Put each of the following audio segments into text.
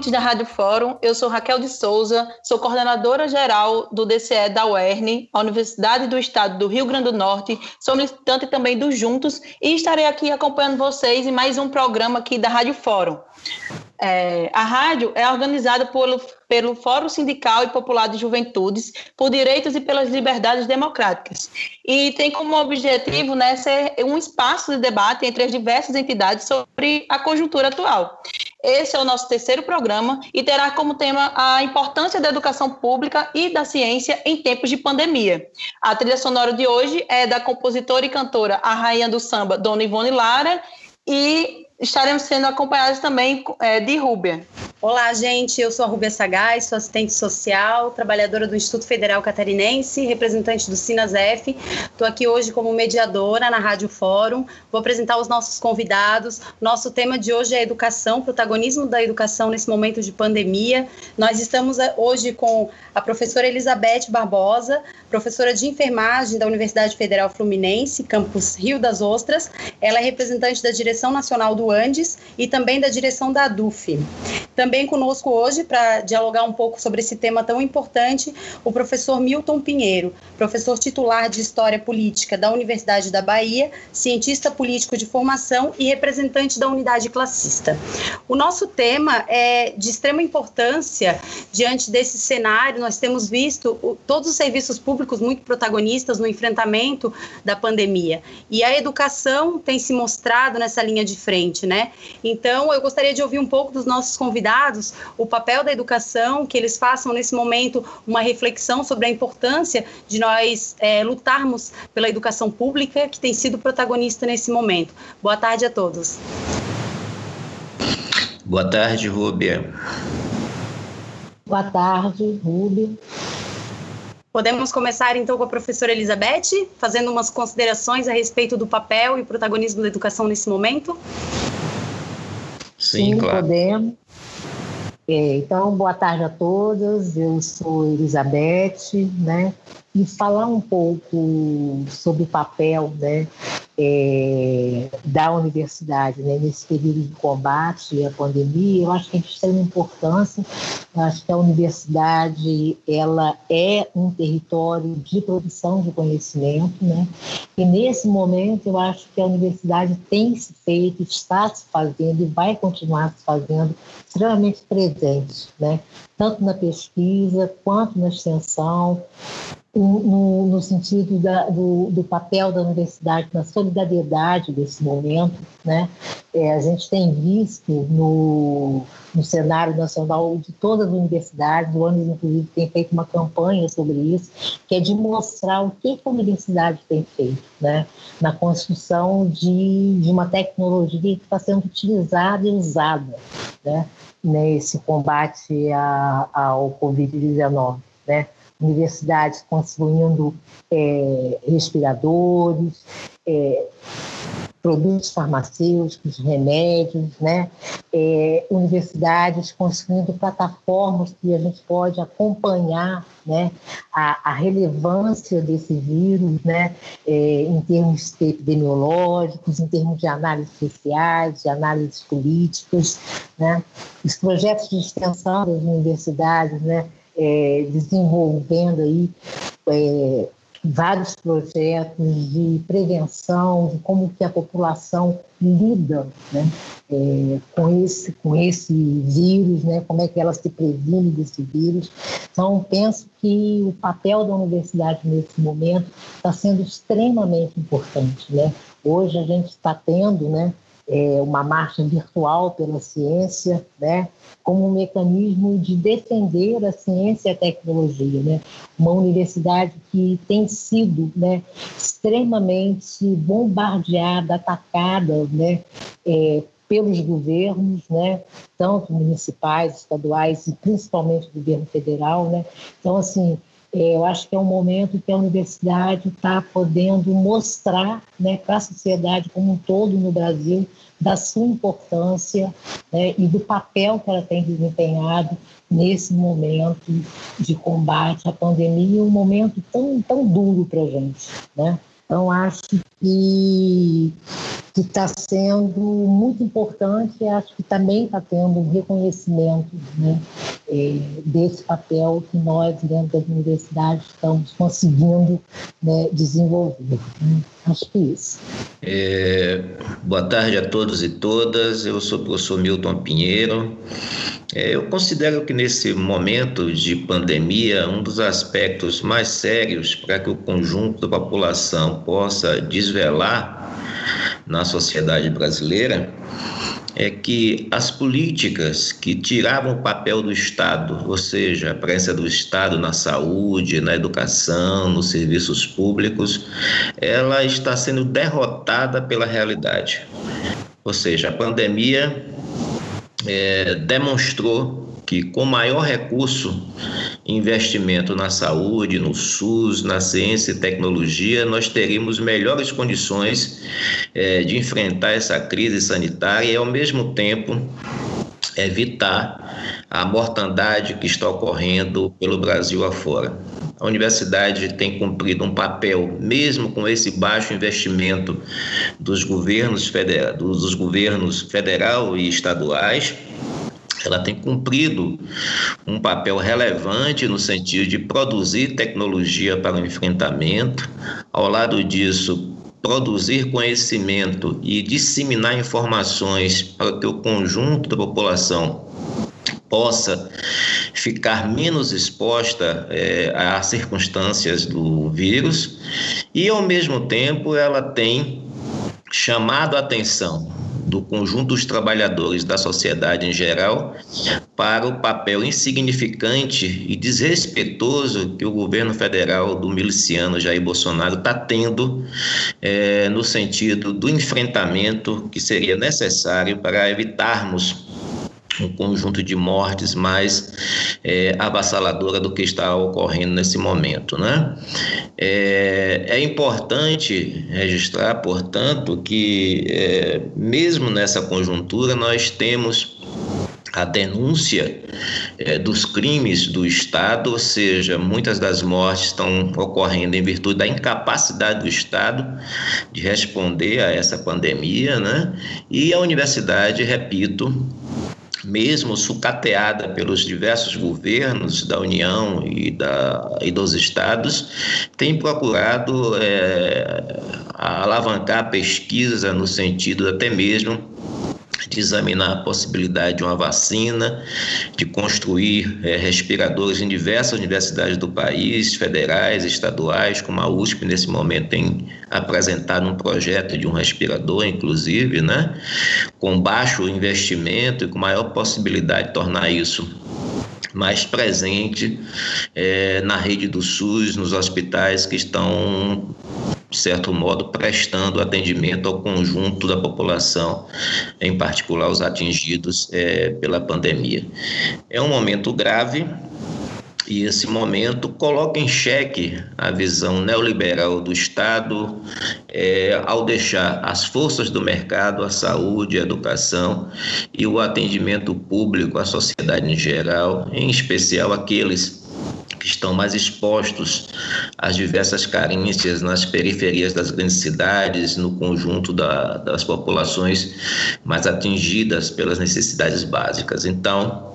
ouvintes da Rádio Fórum. Eu sou Raquel de Souza, sou coordenadora geral do DCE da UERN, a Universidade do Estado do Rio Grande do Norte. Sou militante também do Juntos e estarei aqui acompanhando vocês em mais um programa aqui da Rádio Fórum. É, a rádio é organizada pelo, pelo Fórum Sindical e Popular de Juventudes por Direitos e pelas Liberdades Democráticas e tem como objetivo né, ser um espaço de debate entre as diversas entidades sobre a conjuntura atual. Esse é o nosso terceiro programa e terá como tema a importância da educação pública e da ciência em tempos de pandemia. A trilha sonora de hoje é da compositora e cantora a rainha do samba, Dona Ivone Lara, e estaremos sendo acompanhados também é, de Rúbia. Olá, gente. Eu sou a Rúbia Sagaz, sou assistente social, trabalhadora do Instituto Federal Catarinense, representante do SINASF. Estou aqui hoje como mediadora na Rádio Fórum. Vou apresentar os nossos convidados. Nosso tema de hoje é educação, protagonismo da educação nesse momento de pandemia. Nós estamos eh, hoje com a professora Elizabeth Barbosa, professora de enfermagem da Universidade Federal Fluminense, campus Rio das Ostras. Ela é representante da direção nacional do Andes e também da direção da ADUF. Também conosco hoje, para dialogar um pouco sobre esse tema tão importante, o professor Milton Pinheiro, professor titular de História Política da Universidade da Bahia, cientista político de formação e representante da unidade classista. O nosso tema é de extrema importância diante desse cenário. Nós temos visto todos os serviços públicos muito protagonistas no enfrentamento da pandemia. E a educação tem se mostrado nessa linha de frente, né? Então, eu gostaria de ouvir um pouco dos nossos convidados o papel da educação, que eles façam nesse momento uma reflexão sobre a importância de nós é, lutarmos pela educação pública, que tem sido protagonista nesse momento. Boa tarde a todos. Boa tarde, Rúbia. Boa tarde, Rúbia. Podemos começar então com a professora Elizabeth, fazendo umas considerações a respeito do papel e protagonismo da educação nesse momento? Sim, Sim claro. podemos. É, então, boa tarde a todas. Eu sou Elizabeth, né? E falar um pouco sobre o papel, né, é, da universidade né, nesse período de combate à pandemia, eu acho que é de extrema importância. Eu acho que a universidade ela é um território de produção de conhecimento, né? E nesse momento eu acho que a universidade tem se feito, está se fazendo e vai continuar se fazendo extremamente presente, né? Tanto na pesquisa quanto na extensão, no, no sentido da, do, do, papel da universidade na solidariedade desse momento. Né? É, a gente tem visto no, no cenário nacional de todas as universidades, o ANES, inclusive, tem feito uma campanha sobre isso, que é de mostrar o que a universidade tem feito né? na construção de, de uma tecnologia que está sendo utilizada e usada né? nesse combate a, ao Covid-19. Né? Universidades construindo é, respiradores, é, produtos farmacêuticos, remédios, né? É, universidades construindo plataformas que a gente pode acompanhar né? a, a relevância desse vírus né? É, em termos epidemiológicos, em termos de análises sociais, de análises políticas. Né? Os projetos de extensão das universidades, né? É, desenvolvendo aí é, vários projetos de prevenção, de como que a população lida né, é, com, esse, com esse vírus, né, como é que ela se previne desse vírus. Então, penso que o papel da universidade nesse momento está sendo extremamente importante. Né? Hoje a gente está tendo né, é, uma marcha virtual pela ciência, né, como um mecanismo de defender a ciência e a tecnologia, né, uma universidade que tem sido, né, extremamente bombardeada, atacada, né, é, pelos governos, né, tanto municipais, estaduais e principalmente governo federal, né. Então, assim, eu acho que é um momento que a universidade está podendo mostrar né, para a sociedade como um todo no Brasil da sua importância né, e do papel que ela tem desempenhado nesse momento de combate à pandemia, um momento tão, tão duro para a gente. Né? Então, acho que está sendo muito importante e acho que também está tendo um reconhecimento né, é, desse papel que nós, dentro da universidade, estamos conseguindo né, desenvolver. Né? Acho que é isso. É, boa tarde a todos e todas. Eu sou o professor Milton Pinheiro. É, eu considero que nesse momento de pandemia, um dos aspectos mais sérios para que o conjunto da população possa desvelar na sociedade brasileira é que as políticas que tiravam o papel do Estado, ou seja, a presença do Estado na saúde, na educação, nos serviços públicos, ela está sendo derrotada pela realidade. Ou seja, a pandemia é, demonstrou que com maior recurso, investimento na saúde, no SUS, na ciência e tecnologia, nós teríamos melhores condições é, de enfrentar essa crise sanitária e, ao mesmo tempo, evitar a mortandade que está ocorrendo pelo Brasil afora. A universidade tem cumprido um papel, mesmo com esse baixo investimento dos governos, federal, dos governos federal e estaduais, ela tem cumprido um papel relevante no sentido de produzir tecnologia para o enfrentamento, ao lado disso, produzir conhecimento e disseminar informações para que o conjunto da população possa ficar menos exposta é, às circunstâncias do vírus. E, ao mesmo tempo, ela tem chamado a atenção do conjunto dos trabalhadores da sociedade em geral para o papel insignificante e desrespeitoso que o governo federal do miliciano Jair Bolsonaro está tendo é, no sentido do enfrentamento que seria necessário para evitarmos um conjunto de mortes mais é, avassaladora do que está ocorrendo nesse momento. Né? É, é importante registrar, portanto, que é, mesmo nessa conjuntura nós temos a denúncia é, dos crimes do Estado, ou seja, muitas das mortes estão ocorrendo em virtude da incapacidade do Estado de responder a essa pandemia, né? E a universidade, repito, mesmo sucateada pelos diversos governos da União e, da, e dos estados, tem procurado é, alavancar a pesquisa no sentido até mesmo de examinar a possibilidade de uma vacina, de construir é, respiradores em diversas universidades do país, federais, estaduais, como a USP nesse momento tem apresentado um projeto de um respirador, inclusive, né, com baixo investimento e com maior possibilidade de tornar isso mais presente é, na rede do SUS, nos hospitais que estão de certo modo, prestando atendimento ao conjunto da população, em particular os atingidos é, pela pandemia. É um momento grave, e esse momento coloca em xeque a visão neoliberal do Estado é, ao deixar as forças do mercado, a saúde, a educação e o atendimento público à sociedade em geral, em especial aqueles que estão mais expostos às diversas carências nas periferias das grandes cidades, no conjunto da, das populações mais atingidas pelas necessidades básicas. Então,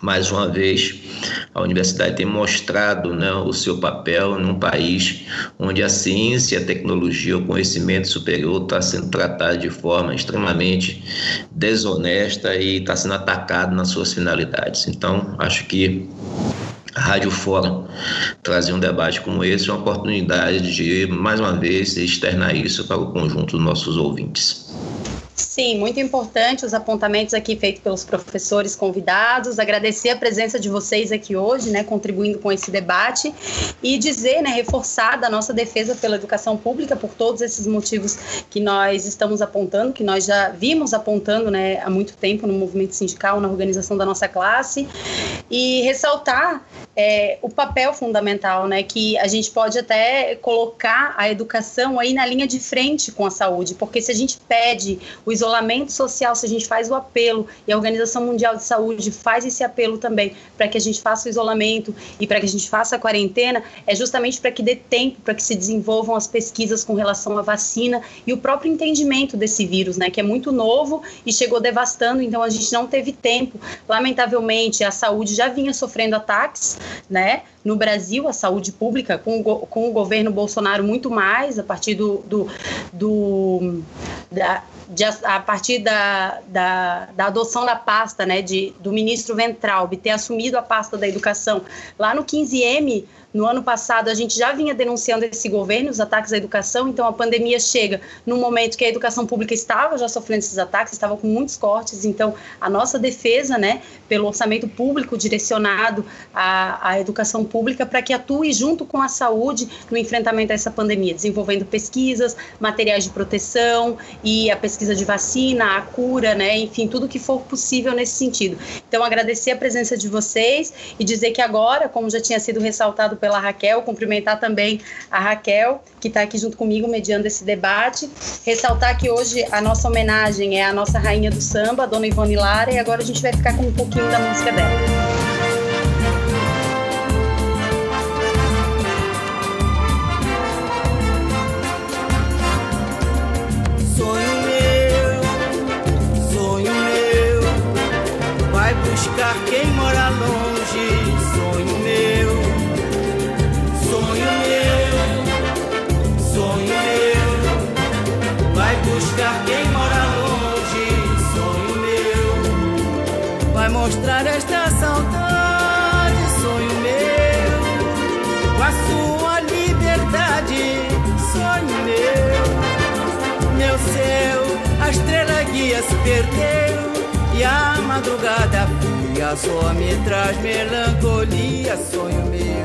mais uma vez, a universidade tem mostrado né, o seu papel num país onde a ciência, a tecnologia, o conhecimento superior está sendo tratado de forma extremamente desonesta e está sendo atacado nas suas finalidades. Então, acho que a Rádio Fórum trazer um debate como esse é uma oportunidade de, mais uma vez, externar isso para o conjunto dos nossos ouvintes. Sim, muito importante os apontamentos aqui feitos pelos professores convidados. Agradecer a presença de vocês aqui hoje, né, contribuindo com esse debate. E dizer, né, reforçar da nossa defesa pela educação pública por todos esses motivos que nós estamos apontando, que nós já vimos apontando, né, há muito tempo no movimento sindical, na organização da nossa classe. E ressaltar é, o papel fundamental, né, que a gente pode até colocar a educação aí na linha de frente com a saúde, porque se a gente pede o isolamento social, se a gente faz o apelo e a Organização Mundial de Saúde faz esse apelo também para que a gente faça o isolamento e para que a gente faça a quarentena, é justamente para que dê tempo para que se desenvolvam as pesquisas com relação à vacina e o próprio entendimento desse vírus, né, que é muito novo e chegou devastando, então a gente não teve tempo. Lamentavelmente, a saúde já vinha sofrendo ataques, né? No Brasil, a saúde pública, com o, com o governo Bolsonaro, muito mais, a partir do. do, do da, de, a partir da, da, da, adoção da pasta, né, de, do ministro Ventralbe ter assumido a pasta da educação lá no 15M, no ano passado, a gente já vinha denunciando esse governo, os ataques à educação, então a pandemia chega no momento que a educação pública estava já sofrendo esses ataques, estava com muitos cortes, então a nossa defesa, né, pelo orçamento público direcionado à, à educação pública para que atue junto com a saúde no enfrentamento a essa pandemia, desenvolvendo pesquisas, materiais de proteção e a pesquisa de vacina, a cura, né, enfim, tudo que for possível nesse sentido. Então, agradecer a presença de vocês e dizer que agora, como já tinha sido ressaltado pela Raquel, cumprimentar também a Raquel, que está aqui junto comigo mediando esse debate. Ressaltar que hoje a nossa homenagem é a nossa rainha do samba, dona Ivone Lara, e agora a gente vai ficar com um pouquinho da música dela. buscar quem mora longe mostrar esta saudade, sonho meu, com a sua liberdade, sonho meu, meu céu, a estrela guia se perdeu e a madrugada fria só me traz melancolia, sonho meu.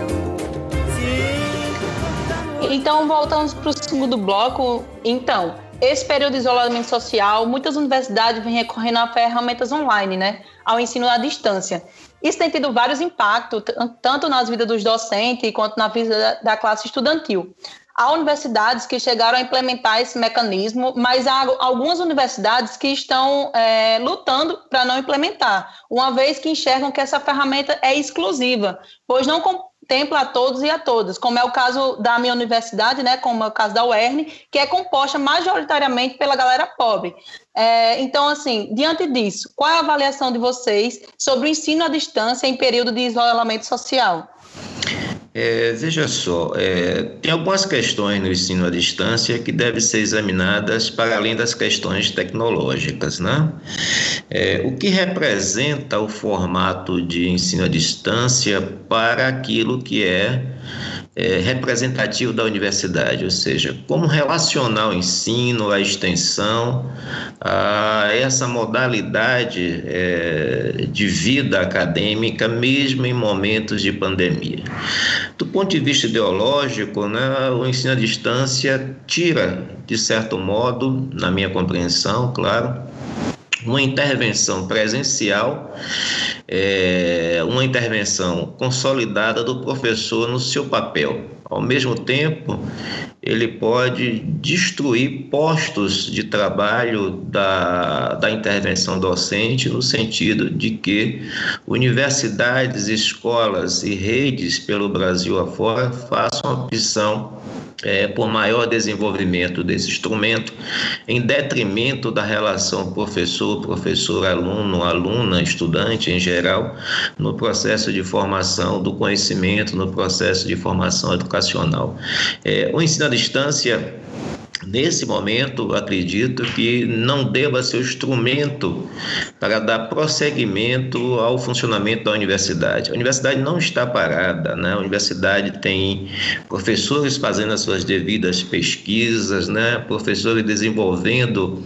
Então voltamos para o segundo bloco. Então, esse período de isolamento social, muitas universidades vêm recorrendo a ferramentas online, né? Ao ensino à distância. Isso tem tido vários impactos, tanto nas vidas dos docentes quanto na vida da classe estudantil. Há universidades que chegaram a implementar esse mecanismo, mas há algumas universidades que estão é, lutando para não implementar, uma vez que enxergam que essa ferramenta é exclusiva, pois não contempla a todos e a todas, como é o caso da minha universidade, né, como é o caso da UERN, que é composta majoritariamente pela galera pobre. É, então, assim, diante disso, qual é a avaliação de vocês sobre o ensino à distância em período de isolamento social? É, veja só, é, tem algumas questões no ensino à distância que devem ser examinadas para além das questões tecnológicas. Né? É, o que representa o formato de ensino à distância para aquilo que é é, representativo da universidade, ou seja, como relacionar o ensino, a extensão, a essa modalidade é, de vida acadêmica, mesmo em momentos de pandemia. Do ponto de vista ideológico, né, o ensino à distância tira, de certo modo, na minha compreensão, claro, uma intervenção presencial, é, uma intervenção consolidada do professor no seu papel. Ao mesmo tempo, ele pode destruir postos de trabalho da, da intervenção docente, no sentido de que universidades, escolas e redes pelo Brasil afora façam opção é, por maior desenvolvimento desse instrumento, em detrimento da relação professor, professor, aluno, aluna, estudante em geral, no processo de formação do conhecimento, no processo de formação educacional. É, o ensino à distância Nesse momento, acredito que não deva ser o instrumento para dar prosseguimento ao funcionamento da universidade. A universidade não está parada, né? A universidade tem professores fazendo as suas devidas pesquisas, né? Professores desenvolvendo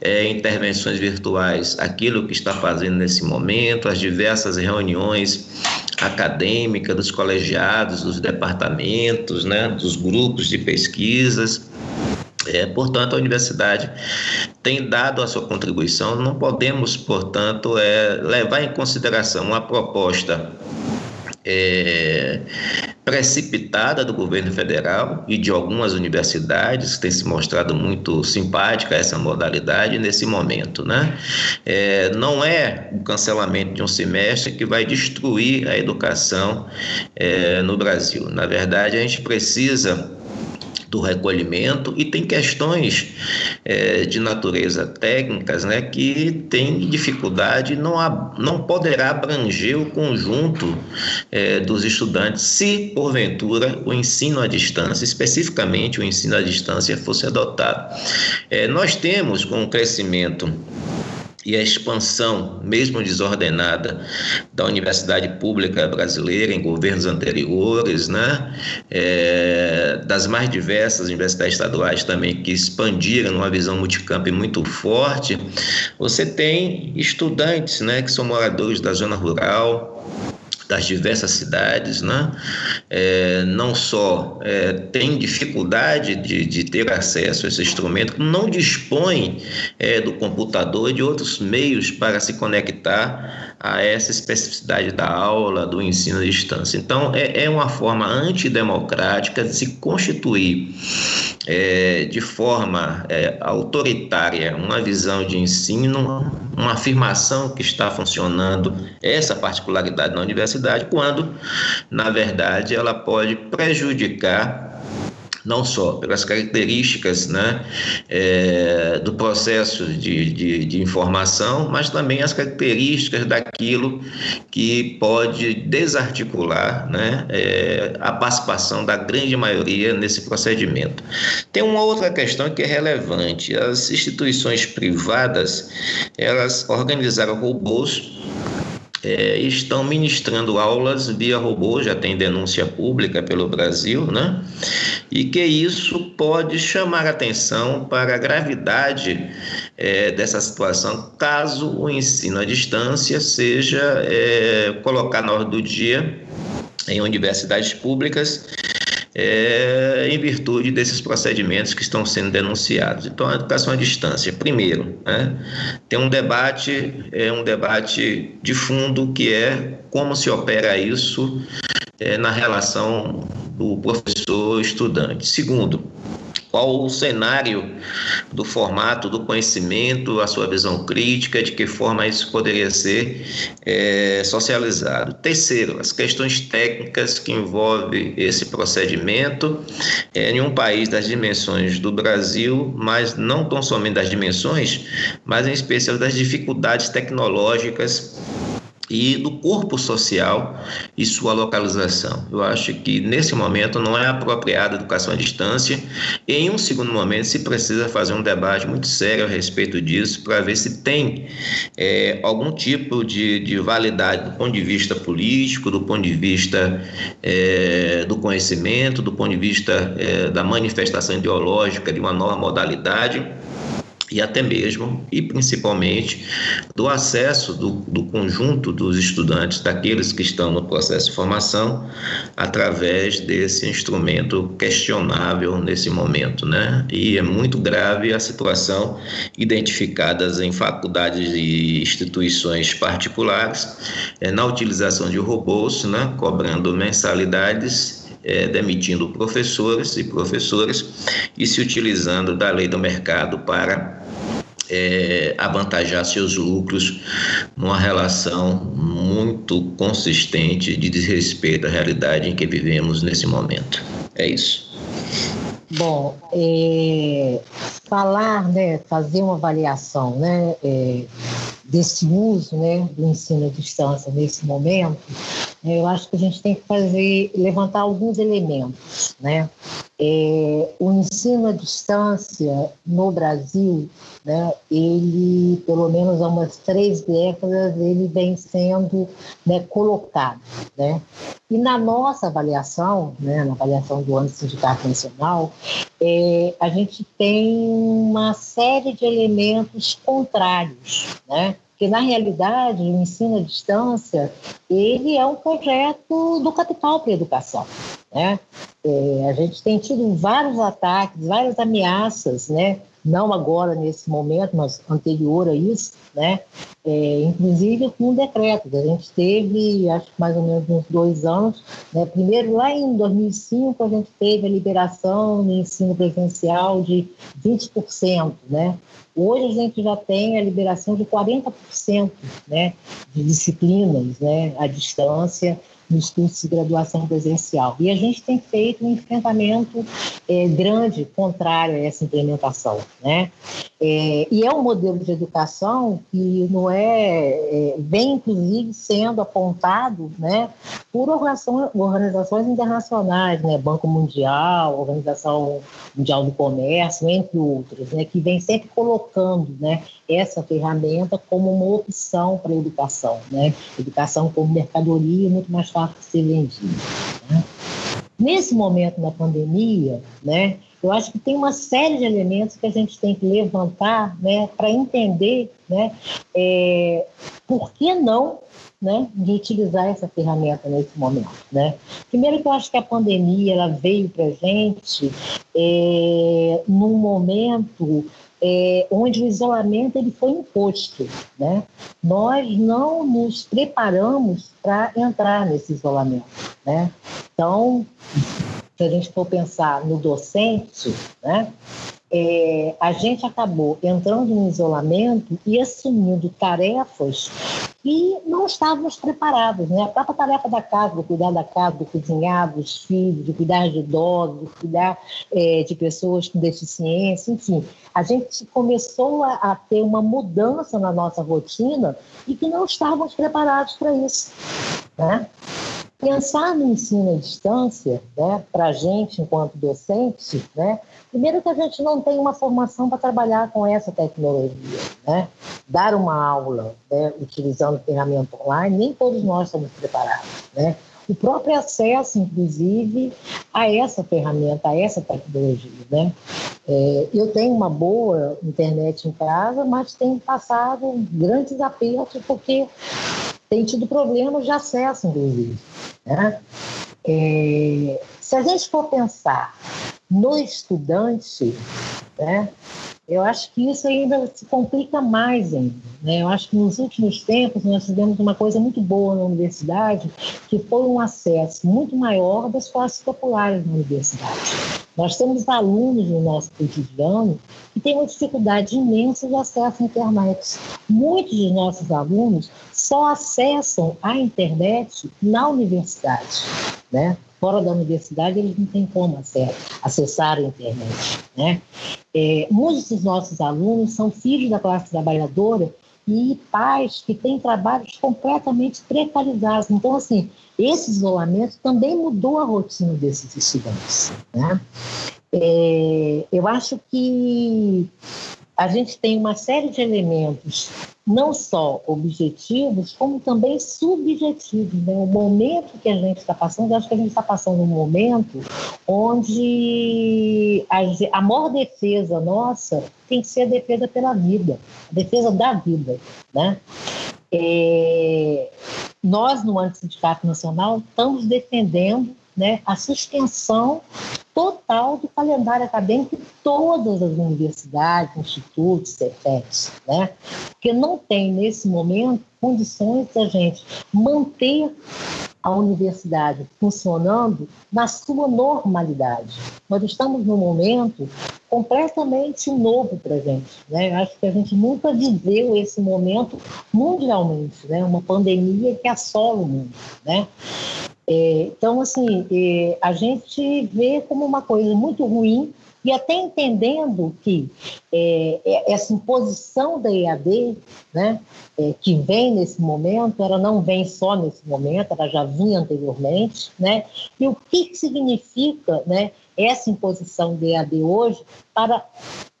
é, intervenções virtuais, aquilo que está fazendo nesse momento, as diversas reuniões acadêmicas dos colegiados, dos departamentos, né? Dos grupos de pesquisas é, portanto, a universidade tem dado a sua contribuição. Não podemos, portanto, é, levar em consideração uma proposta é, precipitada do governo federal e de algumas universidades, que tem se mostrado muito simpática a essa modalidade nesse momento. Né? É, não é o cancelamento de um semestre que vai destruir a educação é, no Brasil. Na verdade, a gente precisa do recolhimento e tem questões é, de natureza técnicas né, que tem dificuldade, não, há, não poderá abranger o conjunto é, dos estudantes se, porventura, o ensino à distância, especificamente o ensino à distância, fosse adotado. É, nós temos, com o crescimento e a expansão, mesmo desordenada, da universidade pública brasileira em governos anteriores, né? É, das mais diversas universidades estaduais também que expandiram numa visão multicamp muito forte, você tem estudantes né, que são moradores da zona rural, das diversas cidades, né? É, não só é, tem dificuldade de, de, ter acesso a esse instrumento, não dispõe é, do computador e de outros meios para se conectar a essa especificidade da aula, do ensino à distância. Então, é, é uma forma antidemocrática de se constituir é, de forma é, autoritária uma visão de ensino, uma afirmação que está funcionando essa particularidade na universidade, quando, na verdade, ela pode prejudicar não só pelas características né, é, do processo de, de, de, informação, mas também as características daquilo que pode desarticular né, é, a participação da grande maioria nesse procedimento. Tem uma outra questão que é relevante: as instituições privadas elas organizaram robôs é, estão ministrando aulas via robô, já tem denúncia pública pelo Brasil, né? E que isso pode chamar atenção para a gravidade é, dessa situação, caso o ensino à distância seja é, colocar na ordem do dia em universidades públicas é, em virtude desses procedimentos que estão sendo denunciados. Então, a educação à distância, primeiro, né, tem um debate, é um debate de fundo que é como se opera isso é, na relação do professor-estudante. Segundo, qual o cenário do formato do conhecimento, a sua visão crítica, de que forma isso poderia ser é, socializado. Terceiro, as questões técnicas que envolvem esse procedimento é, em um país das dimensões do Brasil, mas não tão somente das dimensões, mas em especial das dificuldades tecnológicas e do corpo social e sua localização. Eu acho que nesse momento não é apropriada a educação à distância. E em um segundo momento se precisa fazer um debate muito sério a respeito disso para ver se tem é, algum tipo de, de, validade do ponto de vista político, do ponto de vista é, do conhecimento, do ponto de vista é, da manifestação ideológica de uma nova modalidade e até mesmo e principalmente do acesso do, do, conjunto dos estudantes, daqueles que estão no processo de formação, através desse instrumento questionável nesse momento, né? E é muito grave a situação identificadas em faculdades e instituições particulares é, na utilização de robôs, né? Cobrando mensalidades é, demitindo professores e professoras e se utilizando da lei do mercado para é, avantajar seus lucros numa relação muito consistente de desrespeito à realidade em que vivemos nesse momento. É isso. Bom, é, falar, né, fazer uma avaliação né, é, desse uso né, do ensino à distância nesse momento, né, eu acho que a gente tem que fazer, levantar alguns elementos. Né? É, o ensino à distância no Brasil, né, ele, pelo menos há umas três décadas, ele vem sendo né, colocado. Né? E na nossa avaliação, né, na avaliação do ano sindicato nacional, é, a gente tem uma série de elementos contrários, né? Porque, na realidade, o ensino à distância, ele é um projeto do capital para a educação. Né? É, a gente tem tido vários ataques, várias ameaças né, não agora nesse momento, mas anterior a isso, né? É, inclusive com um decreto. A gente teve, acho que mais ou menos uns dois anos, né? primeiro lá em 2005 a gente teve a liberação no ensino presencial de 20%, né? Hoje a gente já tem a liberação de 40% né, de disciplinas né, à distância nos cursos de graduação presencial. E a gente tem feito um enfrentamento é, grande contrário a essa implementação. Né? É, e é um modelo de educação que não é, é vem inclusive sendo apontado né, por organizações, internacionais, né, Banco Mundial, Organização Mundial do Comércio, entre outras, né, que vem sempre colocando né, essa ferramenta como uma opção para a educação. Né? Educação como mercadoria muito mais fácil de ser vendida. Né? Nesse momento da pandemia, né, eu acho que tem uma série de elementos que a gente tem que levantar né, para entender né, é, por que não né, de utilizar essa ferramenta nesse momento. Né? Primeiro que eu acho que a pandemia ela veio para a gente é, num momento é, onde o isolamento ele foi imposto. Né? Nós não nos preparamos para entrar nesse isolamento. Né? Então, se a gente for pensar no docente, né, é, a gente acabou entrando no isolamento e assumindo tarefas que não estávamos preparados. Né? A própria tarefa da casa, de cuidar da casa, de cozinhar, dos filhos, de cuidar de idosos, de cuidar é, de pessoas com deficiência, enfim. A gente começou a, a ter uma mudança na nossa rotina e que não estávamos preparados para isso. Né? Pensar no ensino à distância, né, para a gente, enquanto docente, né, primeiro que a gente não tem uma formação para trabalhar com essa tecnologia. Né? Dar uma aula né, utilizando ferramenta online, nem todos nós estamos preparados. Né? O próprio acesso, inclusive, a essa ferramenta, a essa tecnologia. Né? É, eu tenho uma boa internet em casa, mas tenho passado grandes apertos porque tem tido problemas de acesso, inclusive. Né? É, se a gente for pensar no estudante, né, eu acho que isso ainda se complica mais ainda. Né? Eu acho que nos últimos tempos nós tivemos uma coisa muito boa na universidade, que foi um acesso muito maior das classes populares na universidade. Nós temos alunos no nosso cotidiano que têm uma dificuldade imensa de acesso à internet. Muitos de nossos alunos só acessam a internet na universidade. Né? Fora da universidade, eles não têm como acessar a internet. Né? É, muitos dos nossos alunos são filhos da classe trabalhadora e pais que têm trabalhos completamente precarizados. Então, assim, esse isolamento também mudou a rotina desses estudantes. Né? É, eu acho que a gente tem uma série de elementos, não só objetivos, como também subjetivos. Né? O momento que a gente está passando, acho que a gente está passando um momento onde a, a maior defesa nossa tem que ser a defesa pela vida, a defesa da vida. Né? É, nós, no Antissindicato Nacional, estamos defendendo né, a suspensão total do calendário acadêmico em todas as universidades, institutos, CETES, né? Porque não tem, nesse momento, condições da gente manter a universidade funcionando na sua normalidade. Nós estamos num momento completamente novo para a gente. Né? Acho que a gente nunca viveu esse momento mundialmente, né? uma pandemia que assola o mundo. Né? É, então, assim, é, a gente vê como uma coisa muito ruim e até entendendo que é, é essa imposição da EAD, né, é, que vem nesse momento, ela não vem só nesse momento, ela já vinha anteriormente, né, e o que, que significa né, essa imposição da EAD hoje para,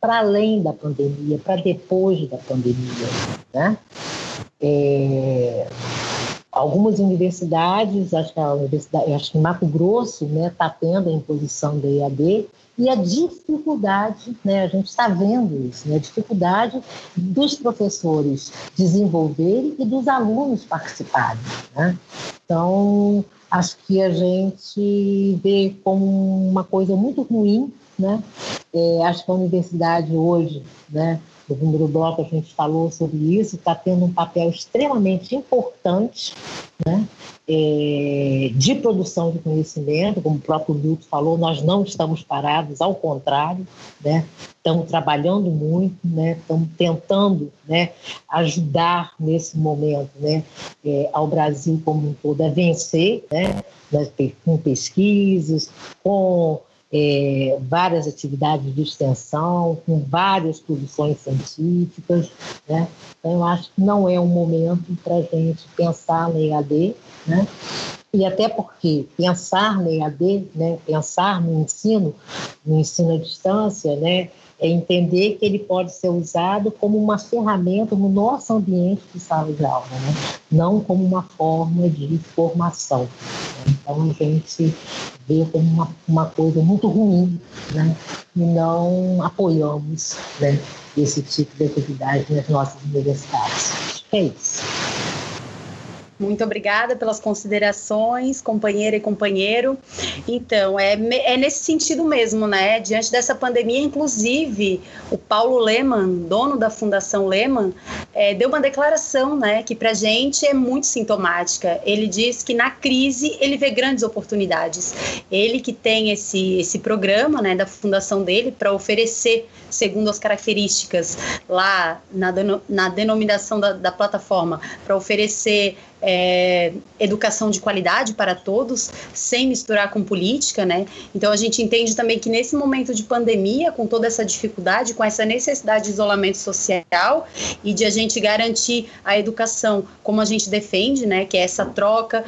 para além da pandemia, para depois da pandemia. Né? É, algumas universidades, acho que a universidade, acho que Mato Grosso está né, tá tendo a imposição da EAD, e a dificuldade, né, a gente está vendo isso, né, a dificuldade dos professores desenvolverem e dos alunos participarem. Né? Então, acho que a gente vê como uma coisa muito ruim né? É, acho que a universidade hoje, né, no primeiro bloco a gente falou sobre isso, está tendo um papel extremamente importante né, é, de produção de conhecimento, como o próprio Milton falou, nós não estamos parados, ao contrário, né, estamos trabalhando muito, né, estamos tentando né, ajudar nesse momento né, é, ao Brasil como um todo a vencer, né, com pesquisas, com é, várias atividades de extensão, com várias produções científicas. Né? Então, eu acho que não é um momento para a gente pensar na EAD, né? e até porque pensar na EAD, né, pensar no ensino, no ensino à distância, né, é entender que ele pode ser usado como uma ferramenta no nosso ambiente de sala de aula, né? não como uma forma de formação. Então, a gente vê como uma, uma coisa muito ruim né? e não apoiamos né, esse tipo de atividade nas nossas universidades. É isso. Muito obrigada pelas considerações, companheira e companheiro. Então, é, é nesse sentido mesmo, né? Diante dessa pandemia, inclusive, o Paulo Lehmann, dono da Fundação Lehmann, é, deu uma declaração, né, que para gente é muito sintomática. Ele diz que na crise ele vê grandes oportunidades. Ele que tem esse, esse programa, né, da fundação dele para oferecer, segundo as características lá na, na denominação da, da plataforma, para oferecer é, educação de qualidade para todos, sem misturar com política, né? Então a gente entende também que nesse momento de pandemia, com toda essa dificuldade, com essa necessidade de isolamento social e de a gente garantir a educação como a gente defende, né? Que é essa troca,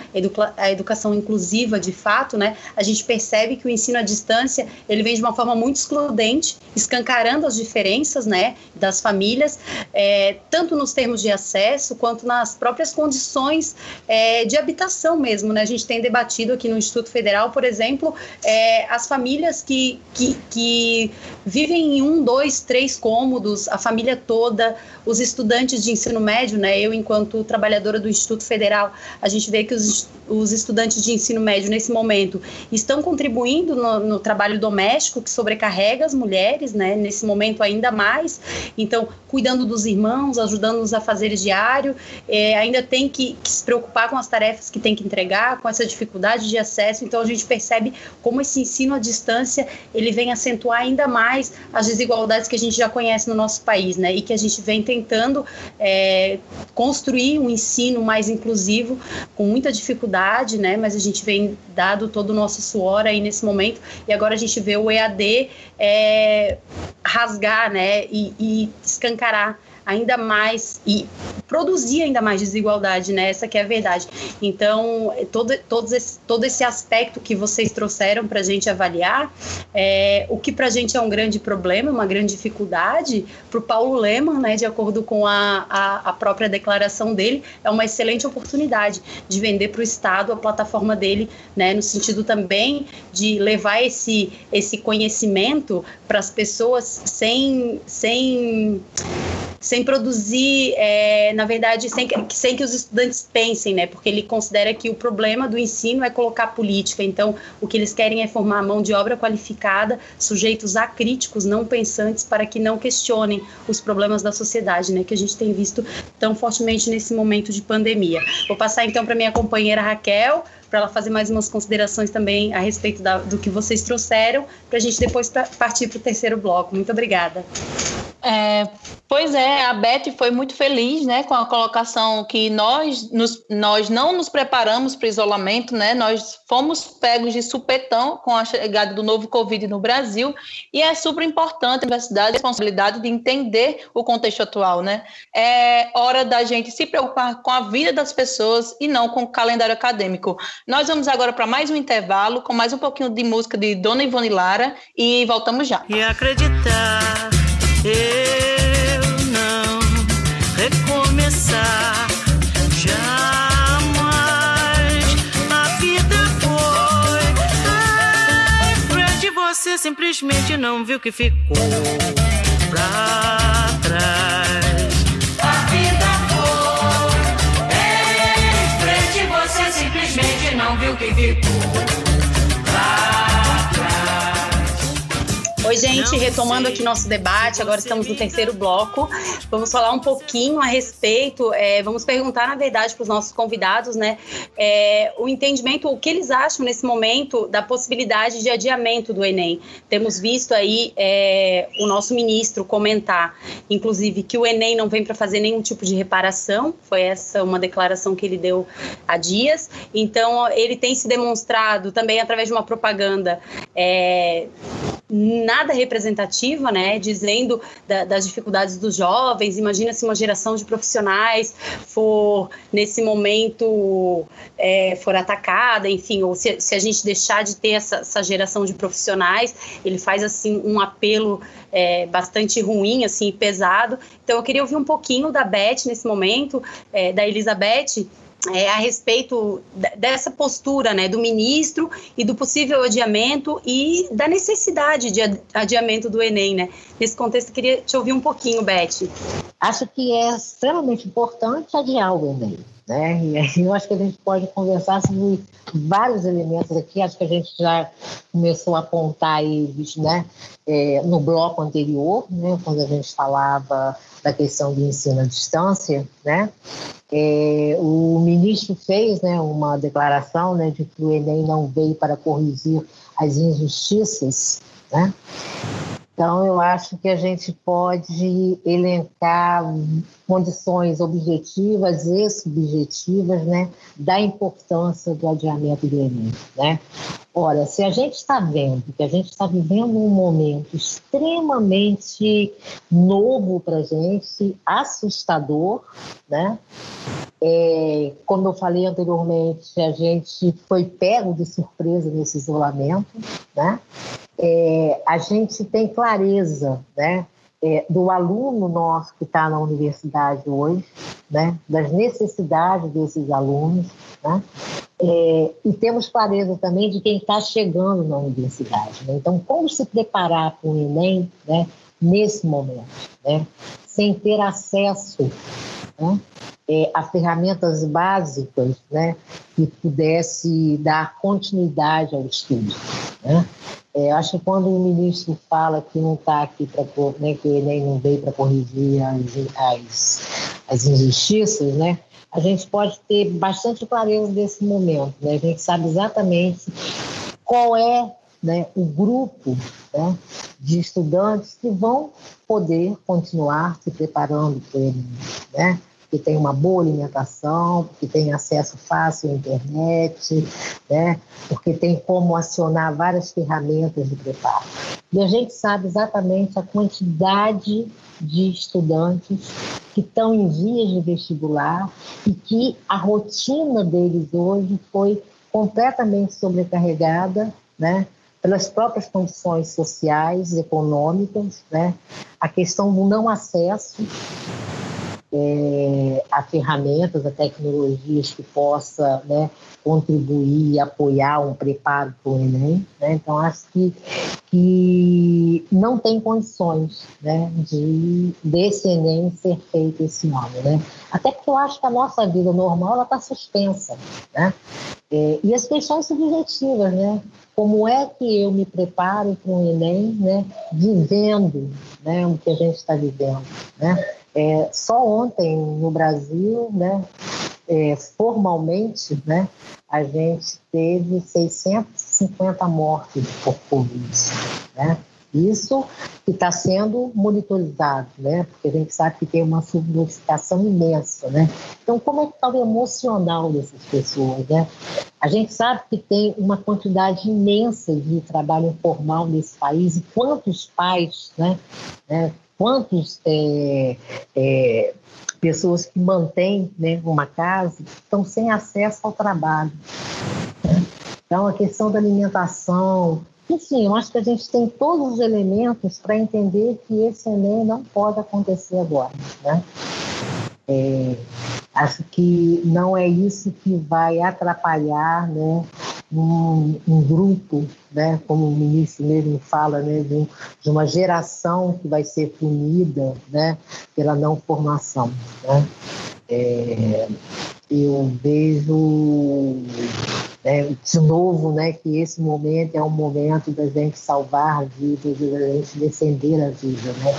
a educação inclusiva de fato, né? A gente percebe que o ensino à distância ele vem de uma forma muito excludente, escancarando as diferenças, né? Das famílias, é, tanto nos termos de acesso quanto nas próprias condições questões é, de habitação mesmo. Né? A gente tem debatido aqui no Instituto Federal, por exemplo, é, as famílias que, que, que vivem em um, dois, três cômodos, a família toda, os estudantes de ensino médio, né? Eu, enquanto trabalhadora do Instituto Federal, a gente vê que os, os estudantes de ensino médio, nesse momento, estão contribuindo no, no trabalho doméstico, que sobrecarrega as mulheres, né? Nesse momento, ainda mais. Então, cuidando dos irmãos, ajudando-nos a fazer diário, é, ainda tem que, que, se preocupar com as tarefas que tem que entregar, com essa dificuldade de acesso. Então, a gente percebe como esse ensino à distância ele vem acentuar ainda mais as desigualdades que a gente já conhece no nosso país, né? E que a gente vem tentando é, construir um ensino mais inclusivo, com muita dificuldade, né? Mas a gente vem dado todo o nosso suor aí nesse momento, e agora a gente vê o EAD é, rasgar, né? E, e escancarar ainda mais e produzir ainda mais desigualdade, né? Essa que é a verdade. Então, todo, todo, esse, todo esse aspecto que vocês trouxeram para a gente avaliar, é, o que para a gente é um grande problema, uma grande dificuldade, para o Paulo Leman, né, de acordo com a, a, a, própria declaração dele, é uma excelente oportunidade de vender para o Estado a plataforma dele, né, no sentido também de levar esse, esse conhecimento para as pessoas sem, sem sem produzir, é, na verdade, sem que, sem que os estudantes pensem, né? Porque ele considera que o problema do ensino é colocar política. Então, o que eles querem é formar mão de obra qualificada, sujeitos a críticos, não pensantes, para que não questionem os problemas da sociedade, né? Que a gente tem visto tão fortemente nesse momento de pandemia. Vou passar então para minha companheira Raquel para ela fazer mais umas considerações também a respeito da, do que vocês trouxeram, para a gente depois partir para o terceiro bloco. Muito obrigada. É, pois é, a Beth foi muito feliz né, com a colocação que nós, nos, nós não nos preparamos para o isolamento, né, nós fomos pegos de supetão com a chegada do novo Covid no Brasil, e é super importante a universidade a responsabilidade de entender o contexto atual. Né? É hora da gente se preocupar com a vida das pessoas e não com o calendário acadêmico. Nós vamos agora para mais um intervalo, com mais um pouquinho de música de Dona Ivone Lara, e voltamos já. E acreditar eu não recomeçar frente, você simplesmente não viu que ficou pra trás. Viu que ficou. Oi, gente, retomando aqui nosso debate, agora estamos no terceiro bloco. Vamos falar um pouquinho a respeito, é, vamos perguntar, na verdade, para os nossos convidados, né, é, o entendimento, o que eles acham nesse momento da possibilidade de adiamento do Enem. Temos visto aí é, o nosso ministro comentar, inclusive, que o Enem não vem para fazer nenhum tipo de reparação, foi essa uma declaração que ele deu há dias. Então, ele tem se demonstrado também através de uma propaganda. Nada representativa, né? Dizendo da, das dificuldades dos jovens. Imagina se uma geração de profissionais for nesse momento é, for atacada, enfim, ou se, se, a gente deixar de ter essa, essa, geração de profissionais, ele faz assim um apelo é, bastante ruim, assim, pesado. Então eu queria ouvir um pouquinho da Beth nesse momento, é, da Elizabeth é, a respeito dessa postura né, do ministro e do possível adiamento e da necessidade de adiamento do Enem. Né? Nesse contexto, queria te ouvir um pouquinho, Beth. Acho que é extremamente importante adiar o Enem. Né? E aí eu acho que a gente pode conversar sobre vários elementos aqui, acho que a gente já começou a apontar eles né, é, no bloco anterior, né, quando a gente falava da questão do ensino à distância, né? É, o ministro fez né, uma declaração né, de que o Enem não veio para corrigir as injustiças, né? Então, eu acho que a gente pode elencar condições objetivas e subjetivas né, da importância do adiamento do Enem. Né? Ora, se a gente está vendo que a gente está vivendo um momento extremamente novo para a gente, assustador, né? É, como eu falei anteriormente, a gente foi pego de surpresa nesse isolamento, né? É, a gente tem clareza, né? É, do aluno nosso que está na universidade hoje, né, das necessidades desses alunos, né, é, e temos clareza também de quem está chegando na universidade. Né? Então, como se preparar para o Enem né, nesse momento, né, sem ter acesso né, é, a ferramentas básicas né, que pudesse dar continuidade ao estudo. Né? É, acho que quando o ministro fala que não está aqui para né, que Enem não veio para corrigir as, as, as injustiças, né? a gente pode ter bastante clareza desse momento. Né? A gente sabe exatamente qual é né, o grupo né, de estudantes que vão poder continuar se preparando para ele, né? Que tem uma boa alimentação, que tem acesso fácil à internet, né? porque tem como acionar várias ferramentas de preparo. E a gente sabe exatamente a quantidade de estudantes que estão em vias de vestibular e que a rotina deles hoje foi completamente sobrecarregada, né? pelas próprias condições sociais, econômicas, né? a questão do não acesso é, a ferramentas, a tecnologias que possa né, contribuir e apoiar um preparo para o Enem. Né? Então, acho que, que não tem condições né, de desse Enem ser feito esse ano. Né? Até porque eu acho que a nossa vida normal está suspensa. Né? É, e as questões subjetivas, né? Como é que eu me preparo para um Enem, né? Vivendo né, o que a gente está vivendo, né? É, só ontem no Brasil, né, é, formalmente, né, a gente teve 650 mortes por Covid. Né? Isso que está sendo monitorizado, né? porque a gente sabe que tem uma subnotificação imensa. Né? Então, como é que está o emocional dessas pessoas? Né? A gente sabe que tem uma quantidade imensa de trabalho informal nesse país e quantos pais né, né quantos é, é, pessoas que mantêm né, uma casa estão sem acesso ao trabalho. Então, a questão da alimentação, enfim, eu acho que a gente tem todos os elementos para entender que esse Enem não pode acontecer agora. Né? É, acho que não é isso que vai atrapalhar né, um, um, grupo, né, como o ministro mesmo fala, né, de, um, de, uma geração que vai ser punida né, pela não formação. Né. É, eu vejo é, de novo, né, que esse momento é um momento da gente salvar vidas, da gente defender a vida, né,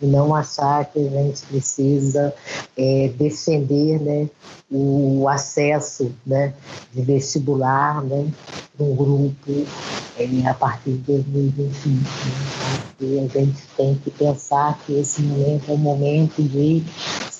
e não achar que a gente precisa é, defender, né, o acesso, né, de vestibular, né, de um grupo é, a partir de 2025. Né? E a gente tem que pensar que esse momento é um momento de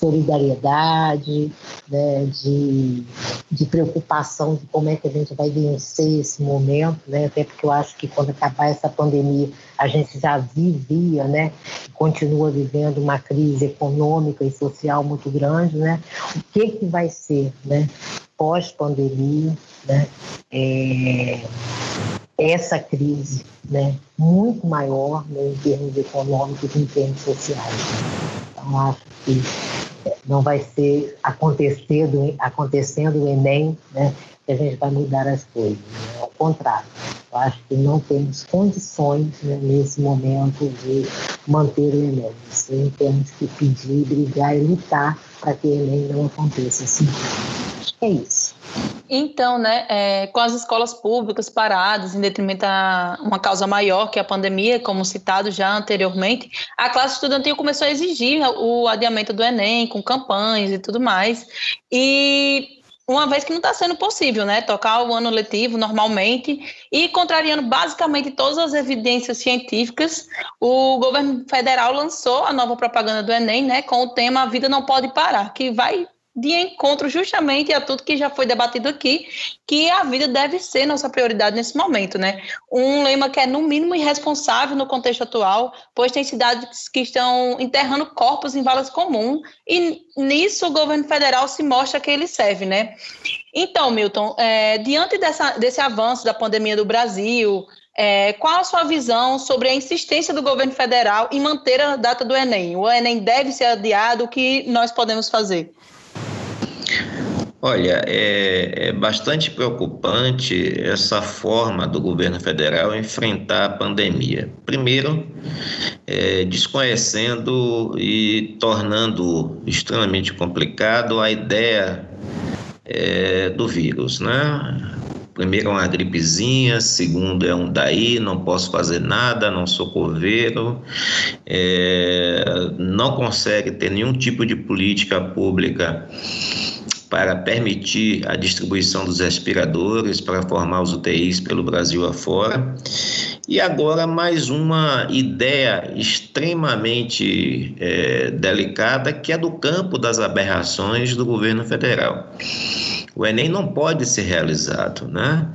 solidariedade, né, de, de preocupação de como é que a gente vai vencer esse momento, né, até porque eu acho que quando acabar essa pandemia a gente já vivia, né, continua vivendo uma crise econômica e social muito grande, né, o que que vai ser, né, pós-pandemia, né, é, essa crise, né, muito maior né, em termos econômicos e em termos sociais. Então acho que não vai ser acontecendo, acontecendo o Enem, né, que a gente vai mudar as coisas. Né? Ao contrário, eu acho que não temos condições né, nesse momento de manter o Enem. Sim, temos que pedir, brigar e lutar para que o Enem não aconteça assim. Acho que é isso. Então, né, é, com as escolas públicas paradas em detrimento a uma causa maior que a pandemia, como citado já anteriormente, a classe estudantil começou a exigir o adiamento do Enem, com campanhas e tudo mais. E uma vez que não está sendo possível, né, tocar o ano letivo normalmente e contrariando basicamente todas as evidências científicas, o governo federal lançou a nova propaganda do Enem, né, com o tema A Vida Não Pode Parar, que vai de encontro justamente a tudo que já foi debatido aqui, que a vida deve ser nossa prioridade nesse momento, né? Um lema que é no mínimo irresponsável no contexto atual, pois tem cidades que estão enterrando corpos em valas comuns e nisso o governo federal se mostra que ele serve, né? Então, Milton, é, diante dessa, desse avanço da pandemia do Brasil, é, qual a sua visão sobre a insistência do governo federal em manter a data do Enem? O Enem deve ser adiado? O que nós podemos fazer? Olha, é, é, bastante preocupante essa forma do governo federal enfrentar a pandemia. Primeiro, é, desconhecendo e tornando extremamente complicado a ideia é, do vírus, né? Primeiro é uma gripezinha, segundo é um daí, não posso fazer nada, não sou coveiro, é, não consegue ter nenhum tipo de política pública para permitir a distribuição dos respiradores para formar os UTIs pelo Brasil afora. E agora mais uma ideia extremamente é, delicada, que é do campo das aberrações do governo federal o Enem não pode ser realizado. Né?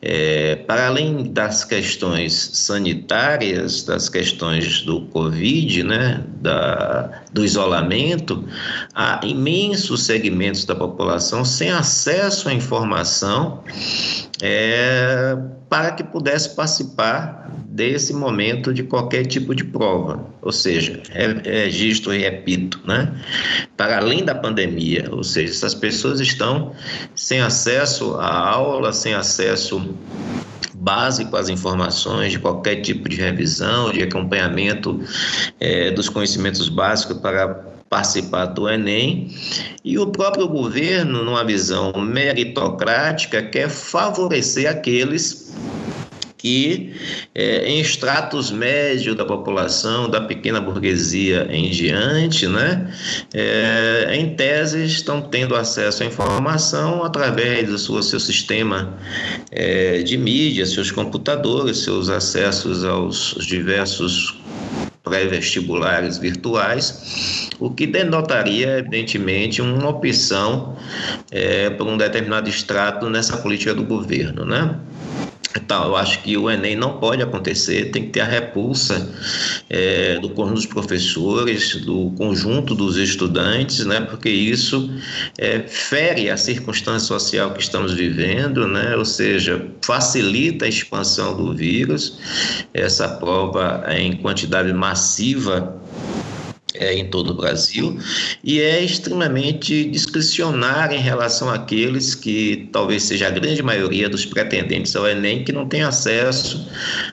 É, para além das questões sanitárias, das questões do Covid, né? da, do isolamento, há imensos segmentos da população sem acesso à informação é, para que pudesse participar desse momento de qualquer tipo de prova, ou seja, registro e repito, né? Para além da pandemia, ou seja, essas pessoas estão sem acesso à aula, sem acesso básico às informações de qualquer tipo de revisão, de acompanhamento é, dos conhecimentos básicos para participar do Enem, e o próprio governo, numa visão meritocrática, quer favorecer aqueles que é, em estratos médios da população, da pequena burguesia em diante, né, é, em tese estão tendo acesso à informação através do seu, seu sistema é, de mídia, seus computadores, seus acessos aos diversos pré-vestibulares virtuais, o que denotaria, evidentemente, uma opção é, por um determinado extrato nessa política do governo, né? Então, eu acho que o Enem não pode acontecer, tem que ter a repulsa é, do conjunto dos professores, do conjunto dos estudantes, né, porque isso é, fere a circunstância social que estamos vivendo, né, ou seja, facilita a expansão do vírus. Essa prova em quantidade massiva é, em todo o Brasil e é extremamente discricionária em relação àqueles que talvez seja a grande maioria dos pretendentes ao Enem que não tem acesso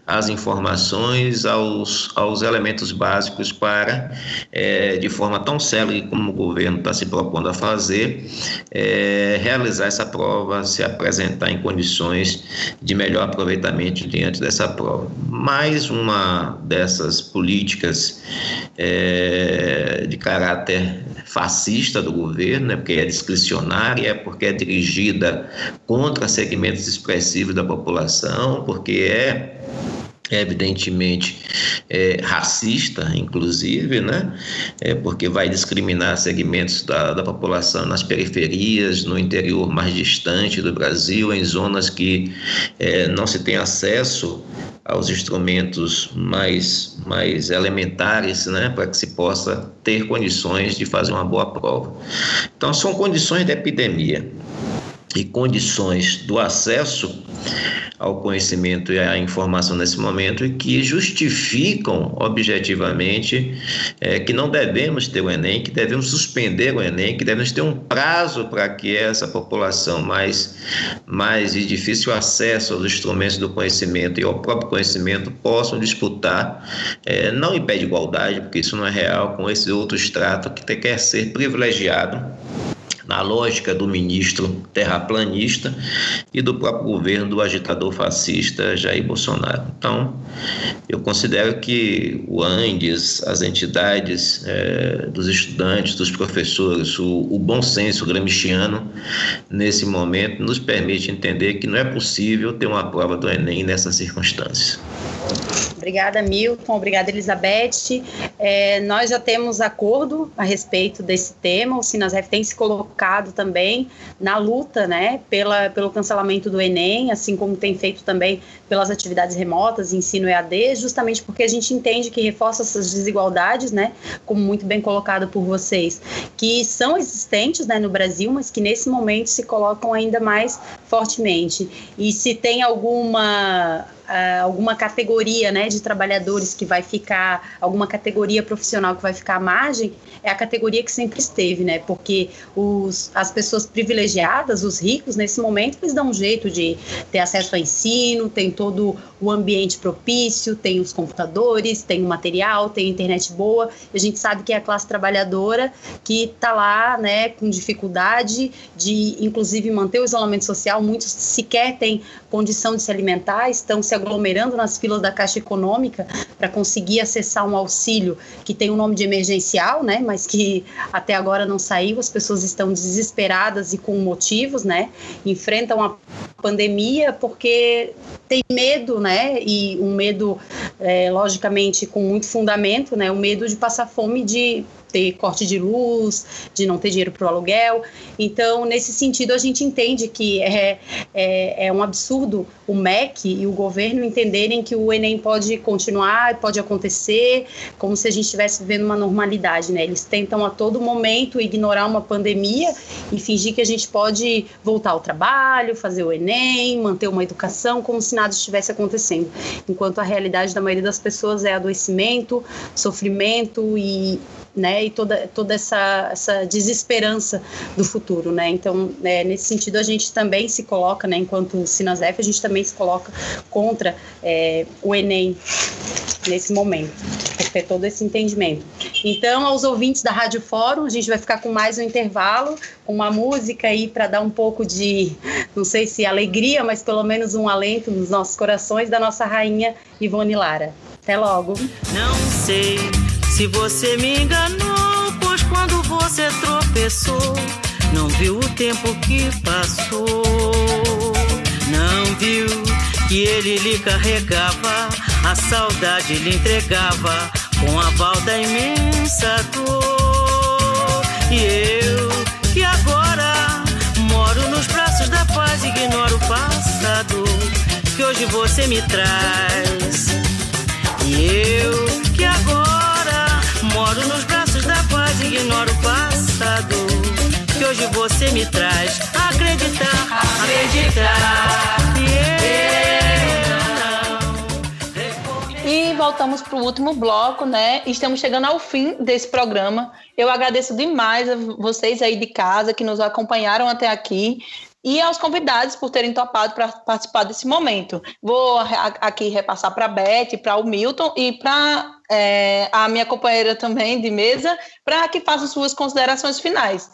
às informações, aos, aos elementos básicos para, é, de forma tão célere como o governo está se propondo a fazer, é, realizar essa prova, se apresentar em condições de melhor aproveitamento diante dessa prova. Mais uma dessas políticas é, é, de caráter fascista do governo, né, porque é discricionária, porque é dirigida contra segmentos expressivos da população, porque é evidentemente é, racista, inclusive, né? É, porque vai discriminar segmentos da, da população nas periferias, no interior mais distante do Brasil, em zonas que é, não se tem acesso aos instrumentos mais, mais elementares, né, para que se possa ter condições de fazer uma boa prova. Então, são condições de epidemia e condições do acesso ao conhecimento e à informação nesse momento e que justificam objetivamente é, que não devemos ter o Enem, que devemos suspender o Enem, que devemos ter um prazo para que essa população mais, mais de difícil acesso aos instrumentos do conhecimento e ao próprio conhecimento possam disputar, é, não em pé de igualdade, porque isso não é real, com esse outro extrato que quer ser privilegiado na lógica do ministro terraplanista e do próprio governo do agitador fascista Jair Bolsonaro. Então, eu considero que o Andes, as entidades é, dos estudantes, dos professores, o, o bom senso gramsciano, nesse momento, nos permite entender que não é possível ter uma prova do Enem nessas circunstâncias. Obrigada, Milton. Obrigada, Elizabeth. É, nós já temos acordo a respeito desse tema. O Sinasef tem se colocado também na luta né, pela, pelo cancelamento do Enem, assim como tem feito também pelas atividades remotas, ensino EAD, justamente porque a gente entende que reforça essas desigualdades, né, como muito bem colocado por vocês, que são existentes né, no Brasil, mas que nesse momento se colocam ainda mais fortemente. E se tem alguma uh, alguma categoria né, de trabalhadores que vai ficar, alguma categoria profissional que vai ficar à margem, é a categoria que sempre esteve, né? Porque os, as pessoas privilegiadas, os ricos, nesse momento, eles dão um jeito de ter acesso a ensino, tem todo o ambiente propício, tem os computadores, tem o material, tem internet boa. A gente sabe que é a classe trabalhadora que está lá, né, com dificuldade de, inclusive, manter o isolamento social. Muitos sequer têm condição de se alimentar, estão se aglomerando nas filas da Caixa Econômica para conseguir acessar um auxílio que tem o um nome de emergencial, né, mas que até agora não saiu. As pessoas estão desesperadas e com motivos, né, enfrentam a pandemia porque tem medo, né, e um medo, é, logicamente, com muito fundamento, né, o medo de passar fome de ter corte de luz, de não ter dinheiro para o aluguel. Então, nesse sentido, a gente entende que é, é, é, um absurdo o MEC e o governo entenderem que o Enem pode continuar, pode acontecer, como se a gente estivesse vivendo uma normalidade, né? Eles tentam a todo momento ignorar uma pandemia e fingir que a gente pode voltar ao trabalho, fazer o Enem, manter uma educação, como se nada estivesse acontecendo. Enquanto a realidade da maioria das pessoas é adoecimento, sofrimento e né, e toda, toda essa, essa desesperança do futuro, né, então, é, nesse sentido, a gente também se coloca, né, enquanto Sinasef, a gente também se coloca contra é, o Enem nesse momento, ter todo esse entendimento. Então, aos ouvintes da Rádio Fórum, a gente vai ficar com mais um intervalo, com uma música aí para dar um pouco de, não sei se alegria, mas pelo menos um alento nos nossos corações da nossa rainha Ivone Lara. Até logo. Não sei se você me enganou, pois quando você tropeçou, não viu o tempo que passou. Não viu que ele lhe carregava, a saudade lhe entregava com a val da imensa dor. E eu que agora moro nos braços da paz, ignoro o passado que hoje você me traz. E eu que agora Moro nos braços da paz, ignoro o passado. Que hoje você me traz acreditar, acreditar. E voltamos para o último bloco, né? Estamos chegando ao fim desse programa. Eu agradeço demais a vocês aí de casa que nos acompanharam até aqui e aos convidados por terem topado para participar desse momento. Vou aqui repassar para a Beth, para o Milton e para é, a minha companheira também de mesa, para que façam suas considerações finais.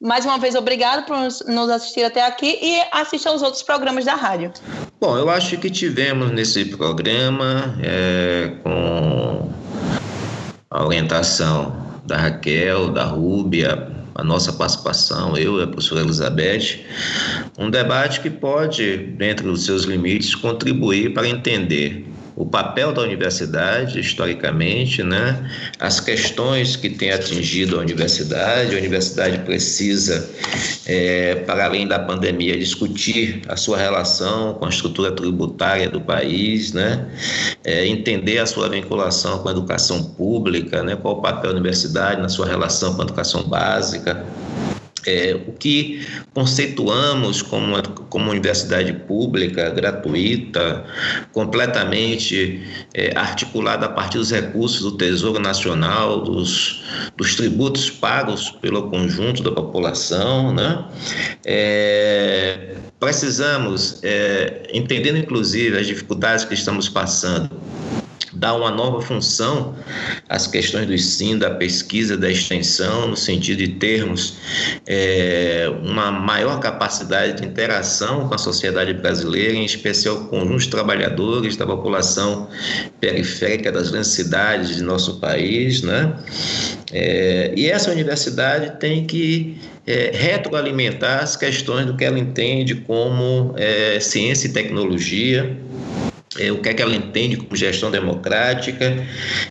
Mais uma vez, obrigado por nos assistir até aqui e assistam aos outros programas da rádio. Bom, eu acho que tivemos nesse programa, é, com a orientação da Raquel, da Rúbia, a nossa participação, eu e a professora Elizabeth, um debate que pode, dentro dos seus limites, contribuir para entender o papel da universidade, historicamente, né? as questões que têm atingido a universidade. A universidade precisa, é, para além da pandemia, discutir a sua relação com a estrutura tributária do país, né? É, entender a sua vinculação com a educação pública, né? qual o papel da universidade na sua relação com a educação básica é, o que conceituamos como, como universidade pública, gratuita, completamente é, articulada a partir dos recursos do Tesouro Nacional, dos, dos tributos pagos pelo conjunto da população, né? É, precisamos, é, entendendo inclusive as dificuldades que estamos passando, dar uma nova função às questões do ensino, da pesquisa, da extensão, no sentido de termos é, uma maior capacidade de interação com a sociedade brasileira, em especial com os trabalhadores da população periférica das grandes cidades de nosso país, né? É, e essa universidade tem que é, retroalimentar as questões do que ela entende como é, ciência e tecnologia, é, o que é que ela entende como gestão democrática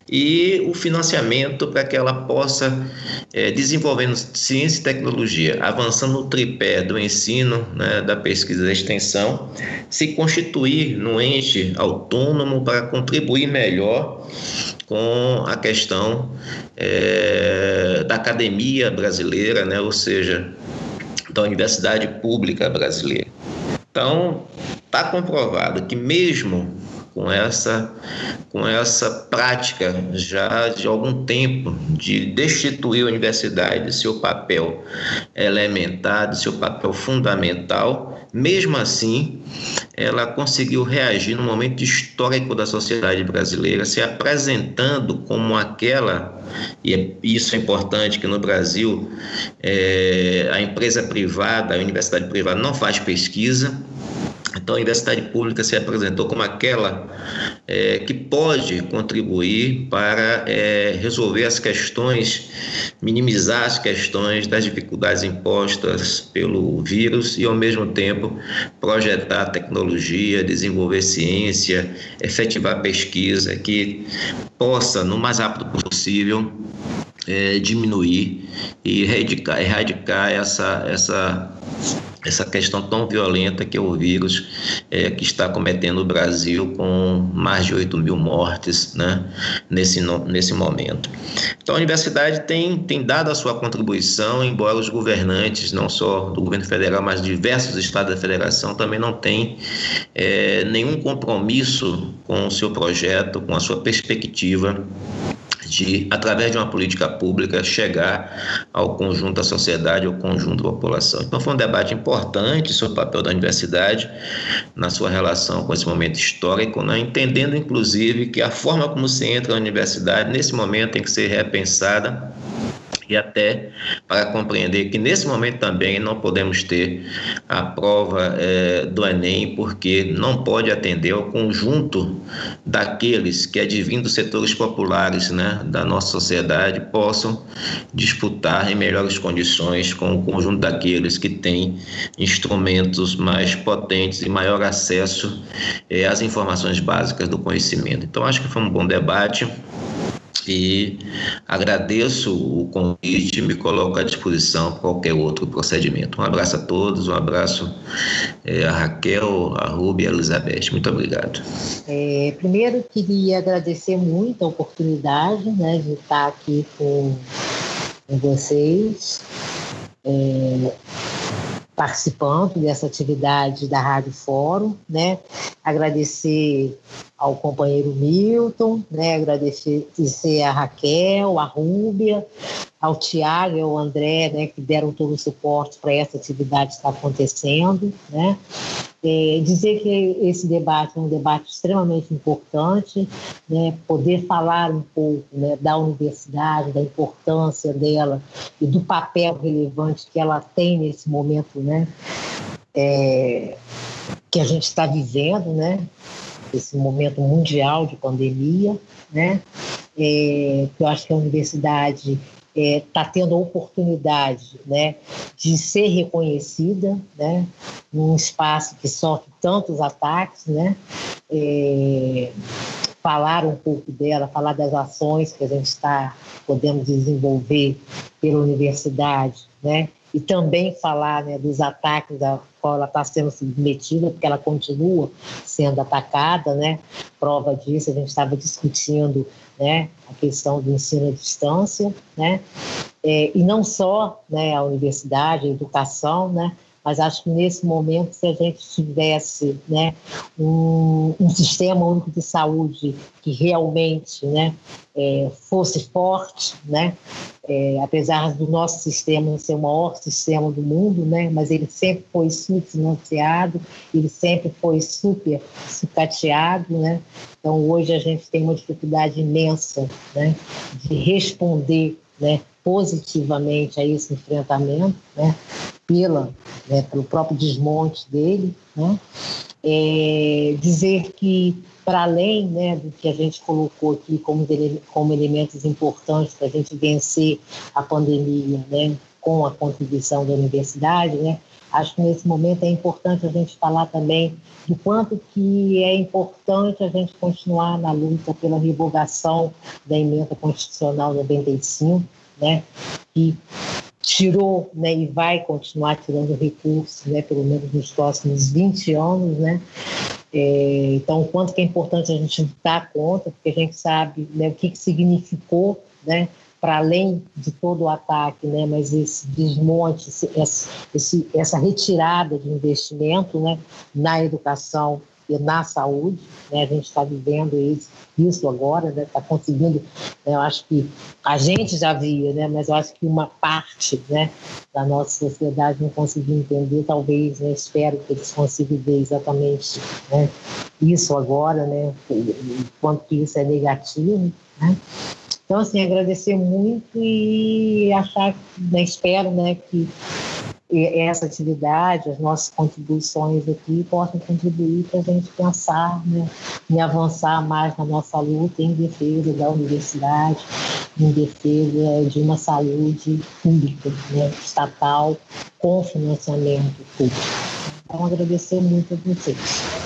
e o financiamento para que ela possa, é, desenvolvendo ciência e tecnologia, avançando no tripé do ensino, né, da pesquisa e da extensão, se constituir num ente autônomo para contribuir melhor com a questão é, da academia brasileira, né, ou seja, da universidade pública brasileira. Então, está comprovado que mesmo com essa, com essa prática já de algum tempo de destituir a universidade de seu papel elementar, de seu papel fundamental, mesmo assim, ela conseguiu reagir no momento histórico da sociedade brasileira, se apresentando como aquela, e é, isso é importante, que no Brasil é, a empresa privada, a universidade privada não faz pesquisa, então, a universidade pública se apresentou como aquela é, que pode contribuir para é, resolver as questões, minimizar as questões das dificuldades impostas pelo vírus e, ao mesmo tempo, projetar tecnologia, desenvolver ciência, efetivar pesquisa que possa, no mais rápido possível, é, diminuir e erradicar, erradicar essa, essa essa questão tão violenta que é o vírus é, que está cometendo o Brasil com mais de 8 mil mortes né, nesse, nesse momento. Então a universidade tem, tem dado a sua contribuição, embora os governantes, não só do governo federal, mas diversos estados da federação também não têm é, nenhum compromisso com o seu projeto, com a sua perspectiva de, através de uma política pública, chegar ao conjunto da sociedade, ao conjunto da população. Então, foi um debate importante sobre o papel da universidade na sua relação com esse momento histórico, né? entendendo, inclusive, que a forma como se entra na universidade, nesse momento, tem que ser repensada e até para compreender que nesse momento também não podemos ter a prova é, do Enem, porque não pode atender ao conjunto daqueles que, advindo setores populares né, da nossa sociedade, possam disputar em melhores condições com o conjunto daqueles que têm instrumentos mais potentes e maior acesso é, às informações básicas do conhecimento. Então, acho que foi um bom debate e agradeço o convite e me coloco à disposição para qualquer outro procedimento. Um abraço a todos, um abraço é, a Raquel, a Rubi e a Elizabeth. Muito obrigado. É, primeiro, queria agradecer muito a oportunidade né, de estar aqui com, com vocês. É, participando dessa atividade da Rádio Fórum, né? agradecer ao companheiro Milton, né? agradecer a Raquel, a Rúbia, ao Tiago e ao André, né, que deram todo o suporte para essa atividade estar acontecendo, né? É, dizer que esse debate é um debate extremamente importante, né? Poder falar um pouco, né, da universidade, da importância dela e do papel relevante que ela tem nesse momento, né? É, que a gente está vivendo, né? Esse momento mundial de pandemia, né? É, eu acho que a universidade está é, tá tendo a oportunidade né, de ser reconhecida né, num espaço que sofre tantos ataques, né, é, falar um pouco dela, falar das ações que a gente está podendo desenvolver pela universidade, né, e também falar né, dos ataques a qual ela está sendo submetida, porque ela continua sendo atacada, né? Prova disso, a gente estava discutindo né, a questão do ensino à distância, né? É, e não só né, a universidade, a educação, né? Mas acho que nesse momento, se a gente tivesse né, um, um sistema único de saúde que realmente né, é, fosse forte, né, é, apesar do nosso sistema ser o maior sistema do mundo, né, mas ele sempre foi subfinanciado, ele sempre foi super sucateado, né, então hoje a gente tem uma dificuldade imensa né, de responder né, positivamente a esse enfrentamento, né, pela, né, pelo próprio desmonte dele, né, é, dizer que para além né, do que a gente colocou aqui como, como elementos importantes para a gente vencer a pandemia, né, com a contribuição da universidade, né, acho que nesse momento é importante a gente falar também do quanto que é importante a gente continuar na luta pela revogação da emenda constitucional 95, né, que tirou né, e vai continuar tirando recursos, né, pelo menos nos próximos 20 anos, né, é, então, o quanto que é importante a gente dar conta, porque a gente sabe né, o que, que significou, né, para além de todo o ataque, né, mas esse desmonte, esse, essa retirada de investimento né, na educação e na saúde. Né? A gente está vivendo isso, agora, está né? Tá conseguindo. Né? Eu acho que a gente já via, né? mas eu acho que uma parte né, da nossa sociedade não conseguiu entender, talvez, né? espero que eles consigam ver exatamente né? isso agora, né? quanto que isso é negativo. Né? Então, assim, agradecer muito e achar, né, espero né, que essa atividade, as nossas contribuições aqui possam contribuir para a gente pensar né, em avançar mais na nossa luta em defesa da universidade, em defesa de uma saúde pública, né, estatal, com financiamento público. Então, agradecer muito a vocês.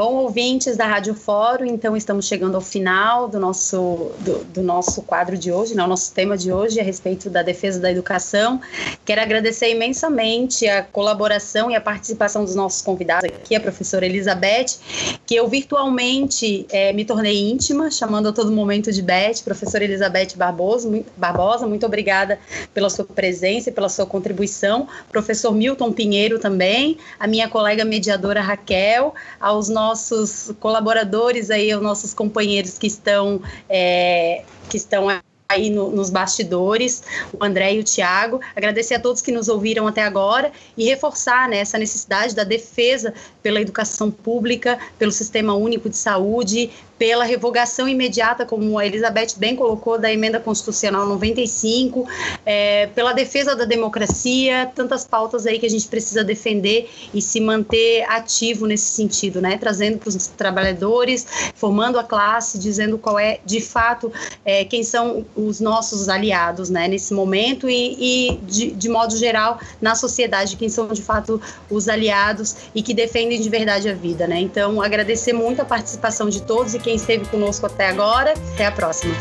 Bom, ouvintes da Rádio Fórum, então estamos chegando ao final do nosso, do, do nosso quadro de hoje, né, o nosso tema de hoje a respeito da defesa da educação. Quero agradecer imensamente a colaboração e a participação dos nossos convidados aqui, a professora Elizabeth, que eu virtualmente é, me tornei íntima, chamando a todo momento de Beth, professora Elizabeth Barbosa, muito, Barbosa, muito obrigada pela sua presença e pela sua contribuição. Professor Milton Pinheiro também, a minha colega mediadora Raquel, aos nossos nossos colaboradores aí, os nossos companheiros que estão é, que estão aí no, nos bastidores, o André e o Tiago. Agradecer a todos que nos ouviram até agora e reforçar né, essa necessidade da defesa pela educação pública, pelo sistema único de saúde, pela revogação imediata, como a Elizabeth bem colocou, da emenda constitucional 95, é, pela defesa da democracia, tantas pautas aí que a gente precisa defender e se manter ativo nesse sentido, né? Trazendo para os trabalhadores, formando a classe, dizendo qual é, de fato, é, quem são os nossos aliados, né? Nesse momento e, e de, de modo geral, na sociedade, quem são, de fato, os aliados e que defendem de verdade a vida, né? Então, agradecer muito a participação de todos e quem quem esteve conosco até agora. Até a próxima.